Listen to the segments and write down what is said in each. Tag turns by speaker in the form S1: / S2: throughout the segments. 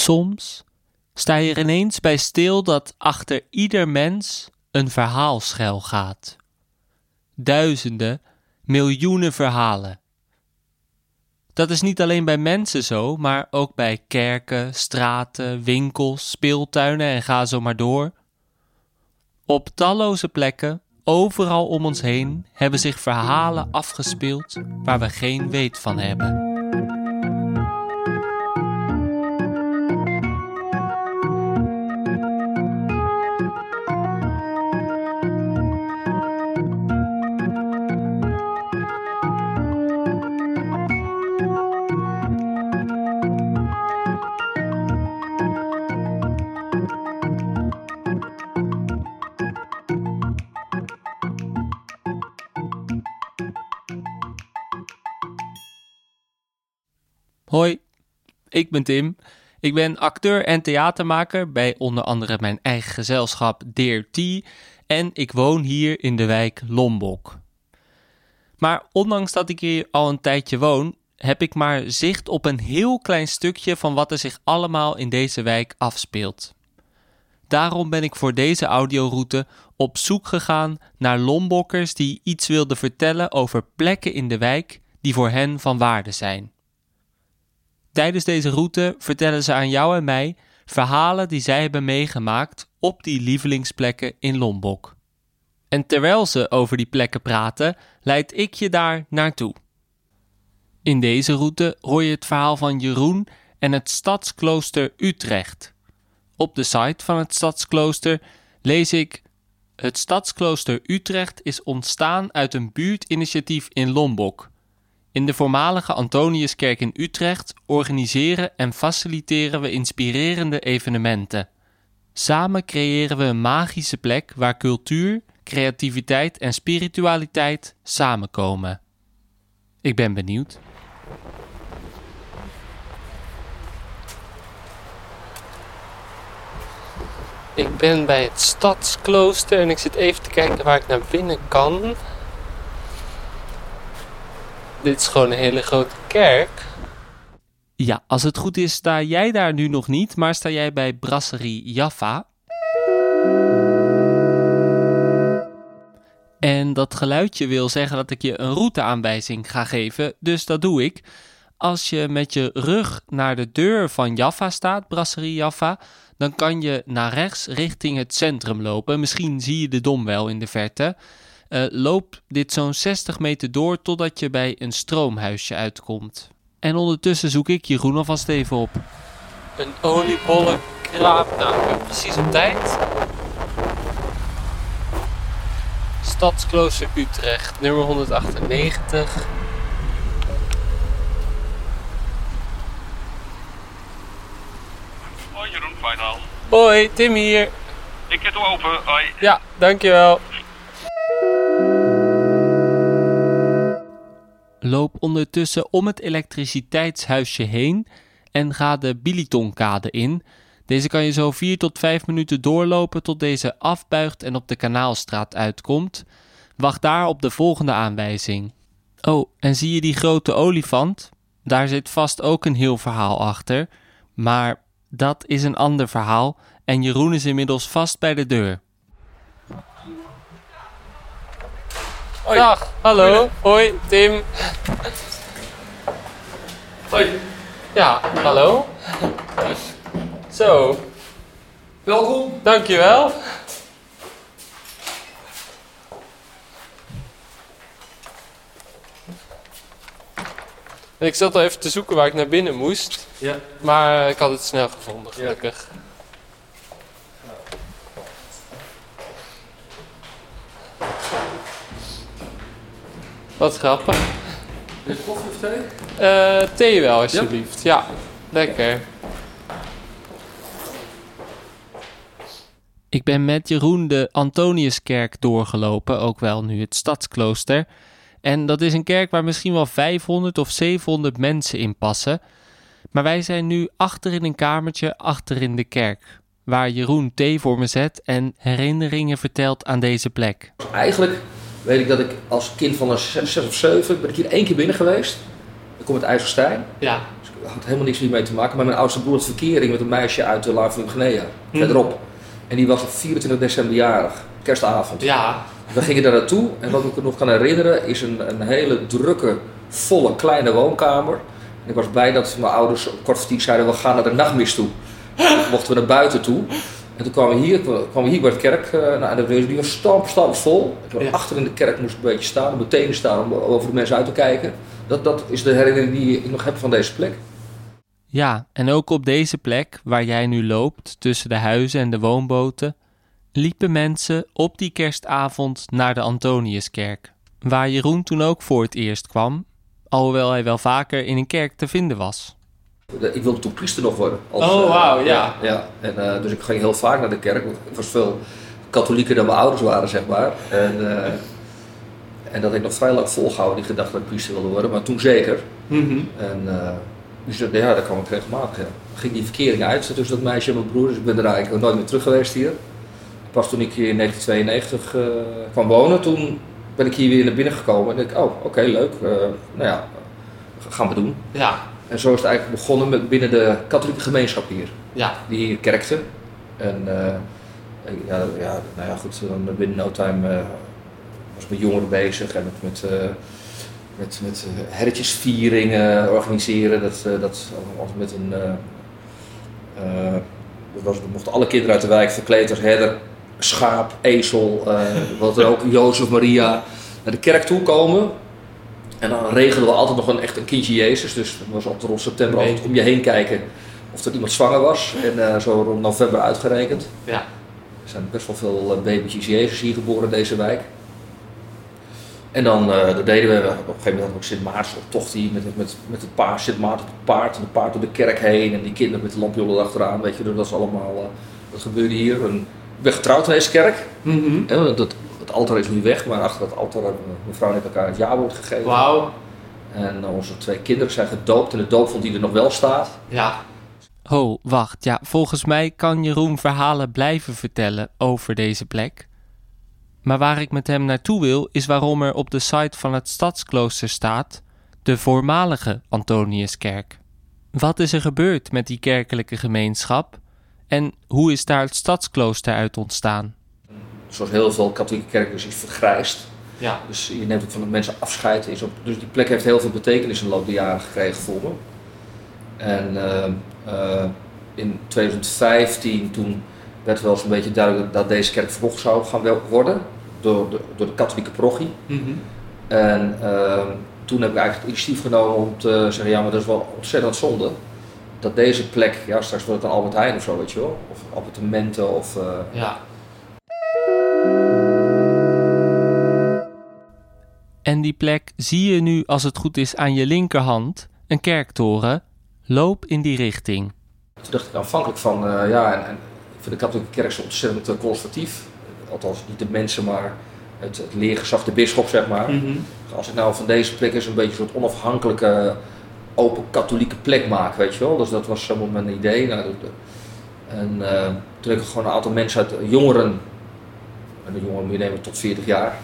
S1: Soms sta je er ineens bij stil dat achter ieder mens een verhaal schuil gaat. Duizenden, miljoenen verhalen. Dat is niet alleen bij mensen zo, maar ook bij kerken, straten, winkels, speeltuinen en ga zo maar door. Op talloze plekken, overal om ons heen, hebben zich verhalen afgespeeld waar we geen weet van hebben. Hoi, ik ben Tim. Ik ben acteur en theatermaker bij onder andere mijn eigen gezelschap Dear en ik woon hier in de wijk Lombok. Maar ondanks dat ik hier al een tijdje woon, heb ik maar zicht op een heel klein stukje van wat er zich allemaal in deze wijk afspeelt. Daarom ben ik voor deze audioroute op zoek gegaan naar Lombokkers die iets wilden vertellen over plekken in de wijk die voor hen van waarde zijn. Tijdens deze route vertellen ze aan jou en mij verhalen die zij hebben meegemaakt op die lievelingsplekken in Lombok. En terwijl ze over die plekken praten, leid ik je daar naartoe. In deze route hoor je het verhaal van Jeroen en het Stadsklooster Utrecht. Op de site van het Stadsklooster lees ik: Het Stadsklooster Utrecht is ontstaan uit een buurtinitiatief in Lombok. In de voormalige Antoniuskerk in Utrecht organiseren en faciliteren we inspirerende evenementen. Samen creëren we een magische plek waar cultuur, creativiteit en spiritualiteit samenkomen. Ik ben benieuwd. Ik ben bij het stadsklooster en ik zit even te kijken waar ik naar binnen kan. Dit is gewoon een hele grote kerk. Ja, als het goed is, sta jij daar nu nog niet, maar sta jij bij Brasserie Jaffa. En dat geluidje wil zeggen dat ik je een routeaanwijzing ga geven, dus dat doe ik. Als je met je rug naar de deur van Jaffa staat, Brasserie Jaffa, dan kan je naar rechts richting het centrum lopen. Misschien zie je de dom wel in de verte. Uh, loop dit zo'n 60 meter door totdat je bij een stroomhuisje uitkomt. En ondertussen zoek ik Jeroen alvast even op. Een oliebolle kraap. Nou, ik ben precies op tijd. Stadsklooster Utrecht, nummer 198.
S2: Hoi Jeroen, Fijnal.
S1: Hoi, Tim hier.
S2: Ik heb hem open. Hoi.
S1: Ja, dankjewel. Loop ondertussen om het elektriciteitshuisje heen en ga de Bilitonkade in. Deze kan je zo 4 tot 5 minuten doorlopen tot deze afbuigt en op de Kanaalstraat uitkomt. Wacht daar op de volgende aanwijzing. Oh, en zie je die grote olifant? Daar zit vast ook een heel verhaal achter. Maar dat is een ander verhaal en Jeroen is inmiddels vast bij de deur.
S2: Hoi.
S1: Dag, hallo. Hoi, Tim.
S2: Hoi.
S1: Ja, hallo. Zo,
S2: Welkom.
S1: dankjewel. Ik zat al even te zoeken waar ik naar binnen moest,
S2: Ja.
S1: maar ik had het snel gevonden, gelukkig. Wat grappig.
S2: Is het koffie of thee?
S1: Eh, thee wel, alsjeblieft. Ja, lekker. Ik ben met Jeroen de Antoniuskerk doorgelopen, ook wel nu het stadsklooster. En dat is een kerk waar misschien wel 500 of 700 mensen in passen. Maar wij zijn nu achter in een kamertje achter in de kerk, waar Jeroen thee voor me zet en herinneringen vertelt aan deze plek.
S3: Eigenlijk weet ik dat ik als kind van een zes, zes of zeven ben ik hier één keer binnen geweest. Ik kom uit IJsselstein.
S1: Ja,
S3: Dus ik had helemaal niks mee te maken. Maar mijn oudste broer had verkering met een meisje uit de Laan van Guinea,
S1: Hm.
S3: verderop. En die was op 24 december jarig, kerstavond.
S1: Ja.
S3: We gingen daar naartoe en wat ik me nog kan herinneren is een, een hele drukke, volle, kleine woonkamer. En ik was blij dat mijn ouders op kort voor zeiden, we gaan naar de nachtmis toe. Toen mochten we naar buiten toe. En toen kwamen we hier, kwamen we hier bij de kerk. eh, nou, en de- die was stamp, stamp vol.
S1: Ja.
S3: Achter in de kerk moest ik een beetje staan, op mijn tenen staan om over de mensen uit te kijken. Dat, dat is de herinnering die ik nog heb van deze plek.
S1: Ja, en ook op deze plek waar jij nu loopt, tussen de huizen en de woonboten, liepen mensen op die kerstavond naar de Antoniuskerk, waar Jeroen toen ook voor het eerst kwam, alhoewel hij wel vaker in een kerk te vinden was.
S3: Ik wilde toen priester nog worden.
S1: Oh,
S3: eh,
S1: wauw, ja.
S3: ja. En, eh, dus ik ging heel vaak naar de kerk. Ik was veel katholieker dan mijn ouders waren, zeg maar. En, eh, en dat heb ik nog vrij lang volgehouden, die gedachte dat ik priester wilde worden. Maar toen zeker. En eh, dus dat- ja, daar kwam ik regelmatig. Ja. Ging die verkering uit tussen dat meisje en mijn broer. Dus ik ben er eigenlijk nooit meer terug geweest hier. Pas toen ik hier in 1992 eh, kwam wonen, toen ben ik hier weer naar binnen gekomen. En dacht ik, oh, oké, leuk. Nou ja, gaan we doen.
S1: Ja,
S3: En zo is het eigenlijk begonnen met binnen de katholieke gemeenschap hier,
S1: ja,
S3: die hier kerkte. En eh, ja, ja, nou ja, goed, dan binnen no time eh, was ik met jongeren bezig en met, met, eh, met, met herretjesvieringen organiseren. Dat, dat altijd met een. dat was, mochten alle kinderen uit de wijk verkleed als herder, schaap, ezel, wat er ook, Jozef, Maria, naar de kerk toe komen. En dan regelden we altijd nog een echt een kindje Jezus. Dus dat was altijd rond september altijd om je heen kijken of er iemand zwanger was. En eh, zo rond november uitgerekend.
S1: ja.
S3: Er zijn best wel veel babytjes Jezus hier geboren in deze wijk. En dan eh, dat deden we, op een gegeven moment ook Sint Maarten op tocht hier met, met, met het paard, Sint Maarten op het paard en het paard door de kerk heen en die kinderen met de lampjollen erachteraan, weet je, dat is allemaal, dat gebeurde hier. En ik ben getrouwd in deze kerk, hè, want dat, het altaar is nu weg, maar achter dat altaar hebben we- mijn vrouw en ik elkaar het jaarwoord gegeven.
S1: Wauw.
S3: En eh, onze twee kinderen zijn gedoopt en de doopvond die er nog wel staat.
S1: Ja. Oh, wacht. Ja, volgens mij kan Jeroen verhalen blijven vertellen over deze plek. Maar waar ik met hem naartoe wil, is waarom er op de site van het stadsklooster staat de voormalige Antoniuskerk. Wat is er gebeurd met die kerkelijke gemeenschap en hoe is daar het stadsklooster uit ontstaan?
S3: Zoals heel veel katholieke kerken is vergrijsd.
S1: Ja.
S3: Dus je neemt ook van de mensen afscheid. Is ook, dus die plek heeft heel veel betekenis in de loop der jaren gekregen voor me. En eh, eh, in 2015 toen werd wel eens een beetje duidelijk dat deze kerk verkocht zou gaan worden door de, door de katholieke parochie. En eh, toen heb ik eigenlijk het initiatief genomen om te zeggen, ja maar dat is wel ontzettend zonde. Dat deze plek, ja straks wordt het een Albert Heijn of zo, weet je wel. Of appartementen of... eh,
S1: Ja. En die plek zie je nu, als het goed is, aan je linkerhand, een kerktoren. Loop in die richting.
S3: Toen dacht ik aanvankelijk van, eh, ja, en, en ik vind de katholieke kerk zo ontzettend eh, conservatief. Althans, niet de mensen, maar het, het leergezag, de bisschop, zeg maar. Als ik nou van deze plek eens een beetje een soort onafhankelijke, open katholieke plek maak, weet je wel. Dus dat was helemaal mijn idee. Nou, en eh, toen heb ik gewoon een aantal mensen uit, jongeren, en de jongeren moet je nemen tot 40 jaar.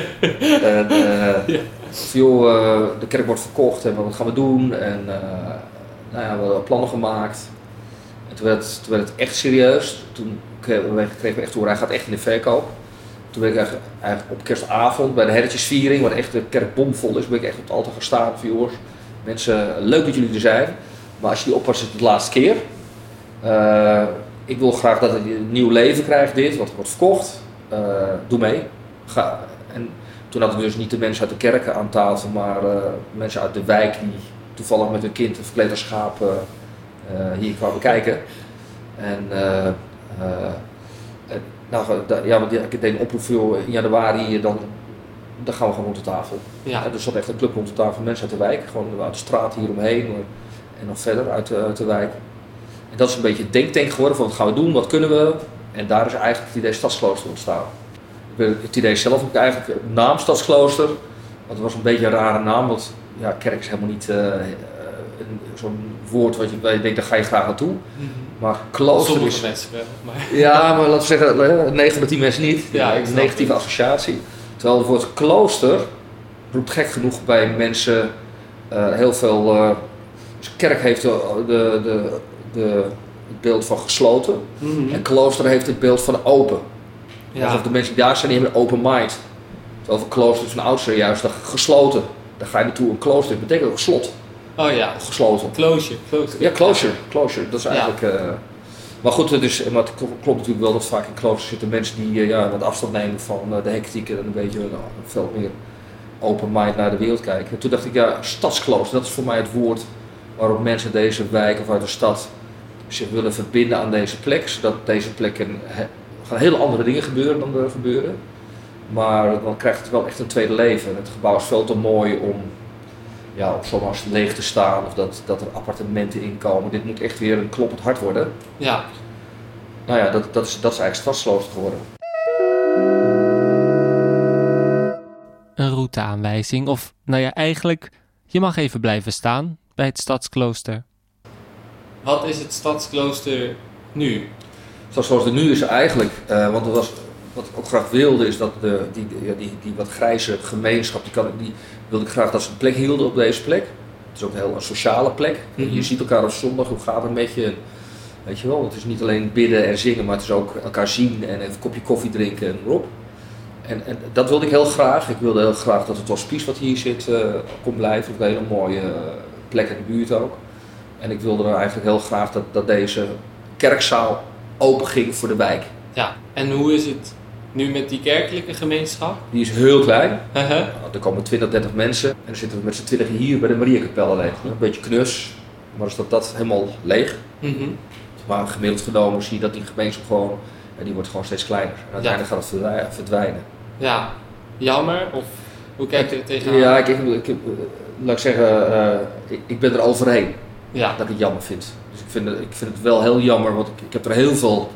S3: en, eh, van, joh, eh, de kerk wordt verkocht en wat gaan we doen? En eh, nou ja, we hebben plannen gemaakt. En toen werd, toen werd het echt serieus. Toen kregen we, echt door, hij gaat echt in de verkoop. Toen ben ik eigenlijk, eigenlijk op kerstavond bij de herretjesviering, waar echt de kerk bomvol is, ben ik echt op het altaar gaan staan. Van jongens, mensen, leuk dat jullie er zijn. Maar als oppast, is het de laatste keer. Ik wil graag dat het een nieuw leven krijgt, dit, wat wordt verkocht. Eh, doe mee. Ga. En toen hadden we dus niet de mensen uit de kerken aan tafel, maar eh, mensen uit de wijk die toevallig met hun kind verkleed als schaap eh, hier kwamen kijken. En, en nou, ja, want ik deed een oproep voor in januari, dan, dan gaan we gewoon rond de tafel.
S1: Ja.
S3: Ja, er zat echt een club rond de tafel, mensen uit de wijk, gewoon uit de straat hieromheen en nog verder uit de, uit de wijk. En dat is een beetje het denktank geworden van wat gaan we doen, wat kunnen we. En daar is eigenlijk het idee Stadsklooster ontstaan. Het idee zelf heb ik eigenlijk de naam Stadsklooster, want het was een beetje een rare naam, want ja, kerk is helemaal niet eh, eh, een- zo'n woord wat je, waar je denkt, daar ga je graag naartoe. Maar klooster is...
S1: mensen wel. Maar...
S3: Ja, maar laten we zeggen, eh, 9 van de 10 mensen niet.
S1: Ja,
S3: een negatieve associatie. Terwijl het woord klooster roept gek genoeg bij mensen eh, heel veel eh, Dus kerk heeft de, de, de, de, het beeld van gesloten.
S1: Mhm.
S3: En klooster heeft het beeld van open.
S1: Ja.
S3: Alsof de mensen die daar zijn, die hebben een open mind. Terwijl voor kloosters van oudsher juist gesloten. Daar ga je naartoe. Een klooster betekent ook slot.
S1: Oh ja,
S3: Gesloten.
S1: closure. closure.
S3: Ja, closure. Closure. Dat is
S1: Ja.
S3: eigenlijk... eh, maar goed, het, is, maar het klopt natuurlijk wel dat vaak in kloosters zitten mensen die eh, ja, wat afstand nemen van de hectiek en een beetje nou, veel meer open mind naar de wereld kijken. En toen dacht ik, ja, stadsklooster, dat is voor mij het woord waarop mensen deze wijk of uit de stad zich willen verbinden aan deze plek. Zodat deze gaan hele andere dingen gebeuren dan er gebeuren. Maar dan krijgt het wel echt een tweede leven. Het gebouw is veel te mooi om, ja, om zomaar leeg te staan of dat, dat er appartementen in komen. Dit moet echt weer een kloppend hart worden.
S1: Ja,
S3: Nou ja, dat, dat, is, dat is eigenlijk stadsklooster geworden.
S1: een routeaanwijzing. Of, nou ja, eigenlijk, je mag even blijven staan bij het stadsklooster. Wat is het stadsklooster nu?
S3: Zoals het nu is eigenlijk, eh, want was, wat ik ook graag wilde, is dat de, die, die, die, die wat grijze gemeenschap, die, kan, die wilde ik graag dat ze een plek hielden op deze plek. Het is ook een heel een sociale plek.
S1: Mhm.
S3: Je ziet elkaar op zondag, hoe gaat het met je? Weet je wel, het is niet alleen bidden en zingen, maar het is ook elkaar zien en even een kopje koffie drinken en erop. En, en dat wilde ik heel graag. Ik wilde heel graag dat het hospice wat hier zit eh, kon blijven. Is een hele mooie eh, plek in de buurt ook. En ik wilde dan eigenlijk heel graag dat, dat deze kerkzaal open ging voor de wijk.
S1: Ja, en hoe is het nu met die kerkelijke gemeenschap?
S3: Die is heel klein. Nou, er komen 20, 30 mensen. En dan zitten we met z'n twintig hier bij de Mariakapel alleen. Een beetje knus. Maar is dat, dat helemaal leeg.
S1: Mhm.
S3: Maar gemiddeld genomen zie je dat die gemeenschap gewoon, ja, die wordt gewoon steeds kleiner. En uiteindelijk gaat het verdwij- verdwijnen.
S1: Ja, jammer? Of hoe kijk je er tegenaan?
S3: Ja, ik, ik, ik, eh, laat ik zeggen, eh, ik, ik ben er overheen
S1: Ja,
S3: dat ik het jammer vind. Dus ik vind het, ik vind het wel heel jammer, want ik, ik heb er heel veel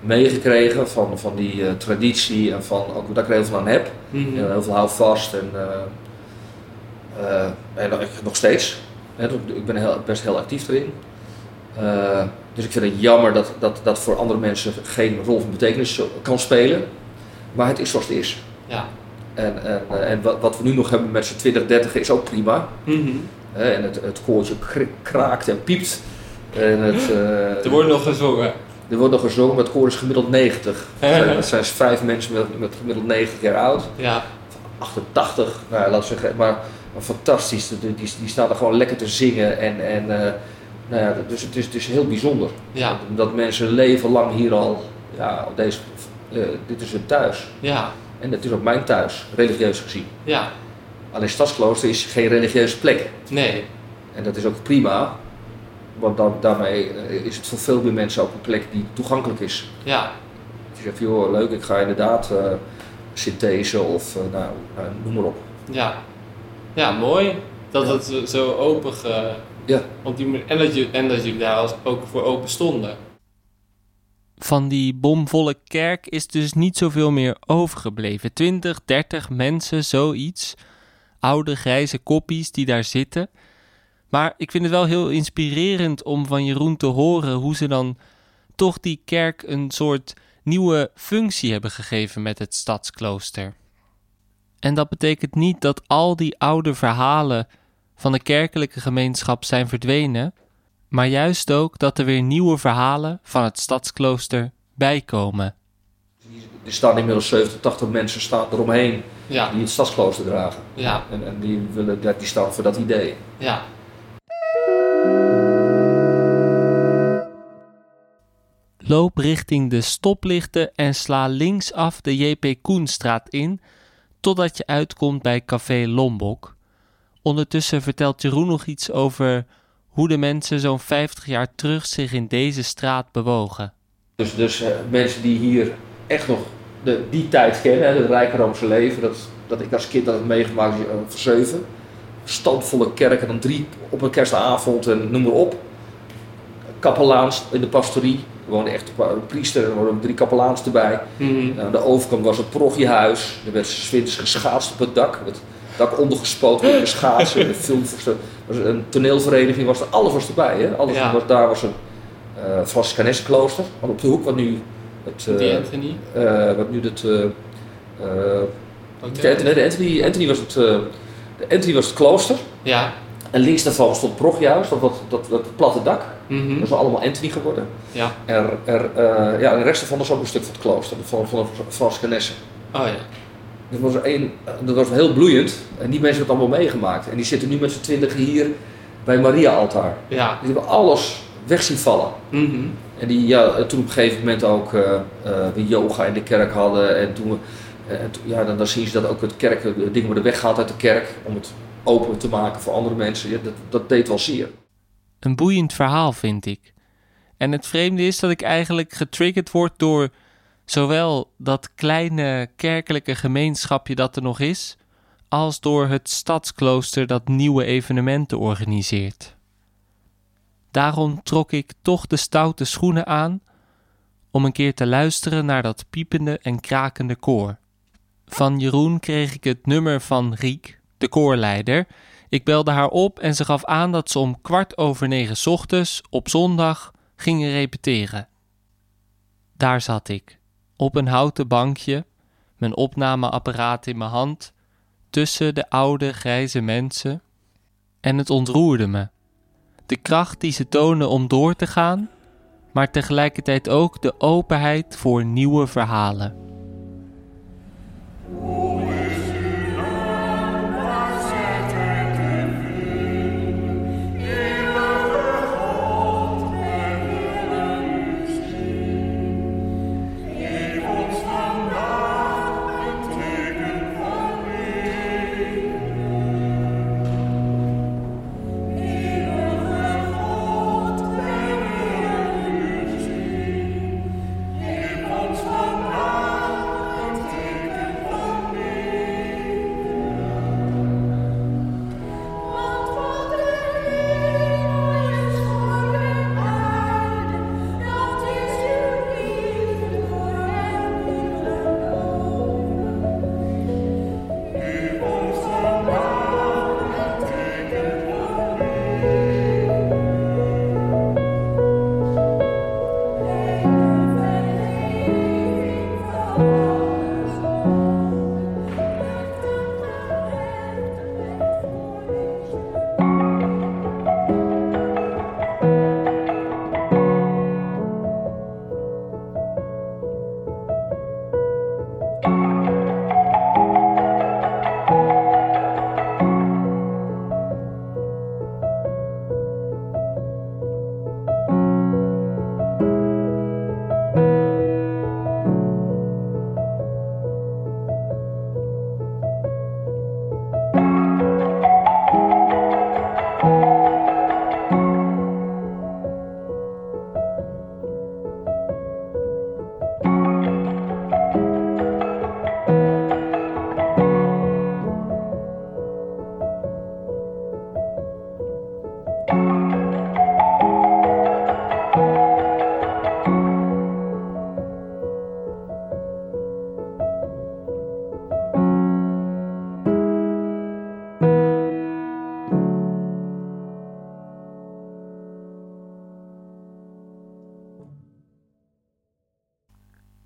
S3: meegekregen van, van die eh, traditie en van ook dat ik er heel veel aan heb.
S1: Mhm.
S3: En heel veel hou vast en, eh, eh, en nog- ik- nog steeds. Hè, Ik ben heel, best heel actief erin. Dus ik vind het jammer dat, dat dat voor andere mensen geen rol van betekenis kan spelen. Maar het is zoals het is.
S1: ja.
S3: En, en, en wat, wat we nu nog hebben met z'n 20, 30 is ook prima.
S1: Mhm.
S3: Hè, en het, het koortje kraakt en piept. En het, eh,
S1: Er wordt nog gezongen.
S3: er wordt nog gezongen, maar het koor is gemiddeld 90. Dat zijn, vijf mensen met, met gemiddeld 90 jaar oud.
S1: Ja,
S3: 88, nou, we zeggen, maar, maar fantastisch. Die, die, die staan er gewoon lekker te zingen. En, en, eh, nou ja, dus het is, het is heel bijzonder.
S1: ja,
S3: Dat mensen leven lang hier al, ja, op deze, eh, dit is hun thuis.
S1: ja,
S3: En het is ook mijn thuis, religieus gezien.
S1: ja.
S3: Alleen Stadsklooster is geen religieuze plek.
S1: Nee,
S3: En dat is ook prima. Want dan, daarmee eh, is het voor veel meer mensen ook een plek die toegankelijk is.
S1: ja,
S3: Je zegt, joh, leuk, ik ga inderdaad eh synthese of eh, nou, noem maar op.
S1: ja. Ja, mooi. Dat het zo- open ge...
S3: Ja.
S1: Op die manier, en, dat je, en dat jullie daar ook voor open stonden. Van die bomvolle kerk is dus niet zoveel meer overgebleven. 20, 30 mensen, zoiets. Oude grijze koppies die daar zitten. Maar ik vind het wel heel inspirerend om van Jeroen te horen hoe ze dan toch die kerk een soort nieuwe functie hebben gegeven met het stadsklooster. En dat betekent niet dat al die oude verhalen van de kerkelijke gemeenschap zijn verdwenen, maar juist ook dat er weer nieuwe verhalen van het stadsklooster bijkomen.
S3: Er staan inmiddels 70, 80 mensen staan eromheen
S1: Ja,
S3: die het stadsklooster dragen.
S1: ja,
S3: En, en die, willen, die staan voor dat idee.
S1: ja. Loop richting de stoplichten en sla linksaf de JP Koenstraat in, totdat je uitkomt bij Café Lombok. Ondertussen vertelt Jeroen nog iets over hoe de mensen zo'n 50 jaar terug zich in deze straat bewogen.
S3: Dus, dus eh, mensen die hier echt nog de, die tijd kennen, hè, het rijke Roomse leven, dat, dat ik als kind had meegemaakt uh, voor zeven. Standvolle kerken, dan drie op een kerstavond en noem maar op. Kapelaans in de pastorie, er woonde echt een priester en er woonden drie kapelaans erbij. Nou, aan de overkant was het parochiehuis, er werd 's winters geschaatst op het dak. Het dak ondergespoten met schaatsen, de film, was een toneelvereniging, was er, alles was erbij. Hè? Alles
S1: Ja.
S3: was, daar was een uh, Franciscanessenklooster, want op de hoek wat nu het,
S1: Die Anthony?
S3: uh, wat nu het, de de Anthony, Anthony was het, de Anthony was het klooster.
S1: Ja.
S3: En links daarvan stond Progjuis, dat, dat, dat, dat platte dak.
S1: Mhm.
S3: Dat is allemaal Anthony geworden.
S1: Ja.
S3: Er, er, eh, ja, en rest daarvan is ook een stuk van het klooster, van, van de Franciscanessen.
S1: Oh ja.
S3: Dat was, er één, dat was heel bloeiend en die mensen hebben het allemaal meegemaakt. En die zitten nu met z'n twintig hier bij Maria-altaar.
S1: Ja.
S3: Die hebben alles weg zien vallen.
S1: Mhm.
S3: En die ja, toen op een gegeven moment ook eh, eh, we yoga in de kerk hadden. En toen, we, eh, ja, dan, dan zien ze dat ook het kerk, dingen worden weggehaald uit de kerk om het open te maken voor andere mensen. Ja, dat, dat deed wel zeer.
S1: Een boeiend verhaal, vind ik. En het vreemde is dat ik eigenlijk getriggerd word door zowel dat kleine kerkelijke gemeenschapje dat er nog is, als door het stadsklooster dat nieuwe evenementen organiseert. Daarom trok ik toch de stoute schoenen aan om een keer te luisteren naar dat piepende en krakende koor. Van Jeroen kreeg ik het nummer van Riek, de koorleider. Ik belde haar op en ze gaf aan dat ze om kwart over negen ochtends op zondag gingen repeteren. Daar zat ik, op een houten bankje, mijn opnameapparaat in mijn hand, tussen de oude grijze mensen. En het ontroerde me. De kracht die ze tonen om door te gaan, maar tegelijkertijd ook de openheid voor nieuwe verhalen.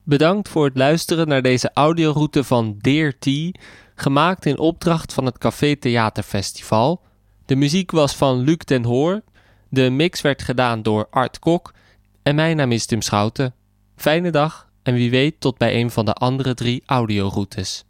S1: Bedankt voor het luisteren naar deze audioroute van Dear T, gemaakt in opdracht van het Café Theaterfestival. De muziek was van Luc ten Hoor, de mix werd gedaan door Art Kok en mijn naam is Tim Schouten. Fijne dag en wie weet tot bij een van de andere drie audioroutes.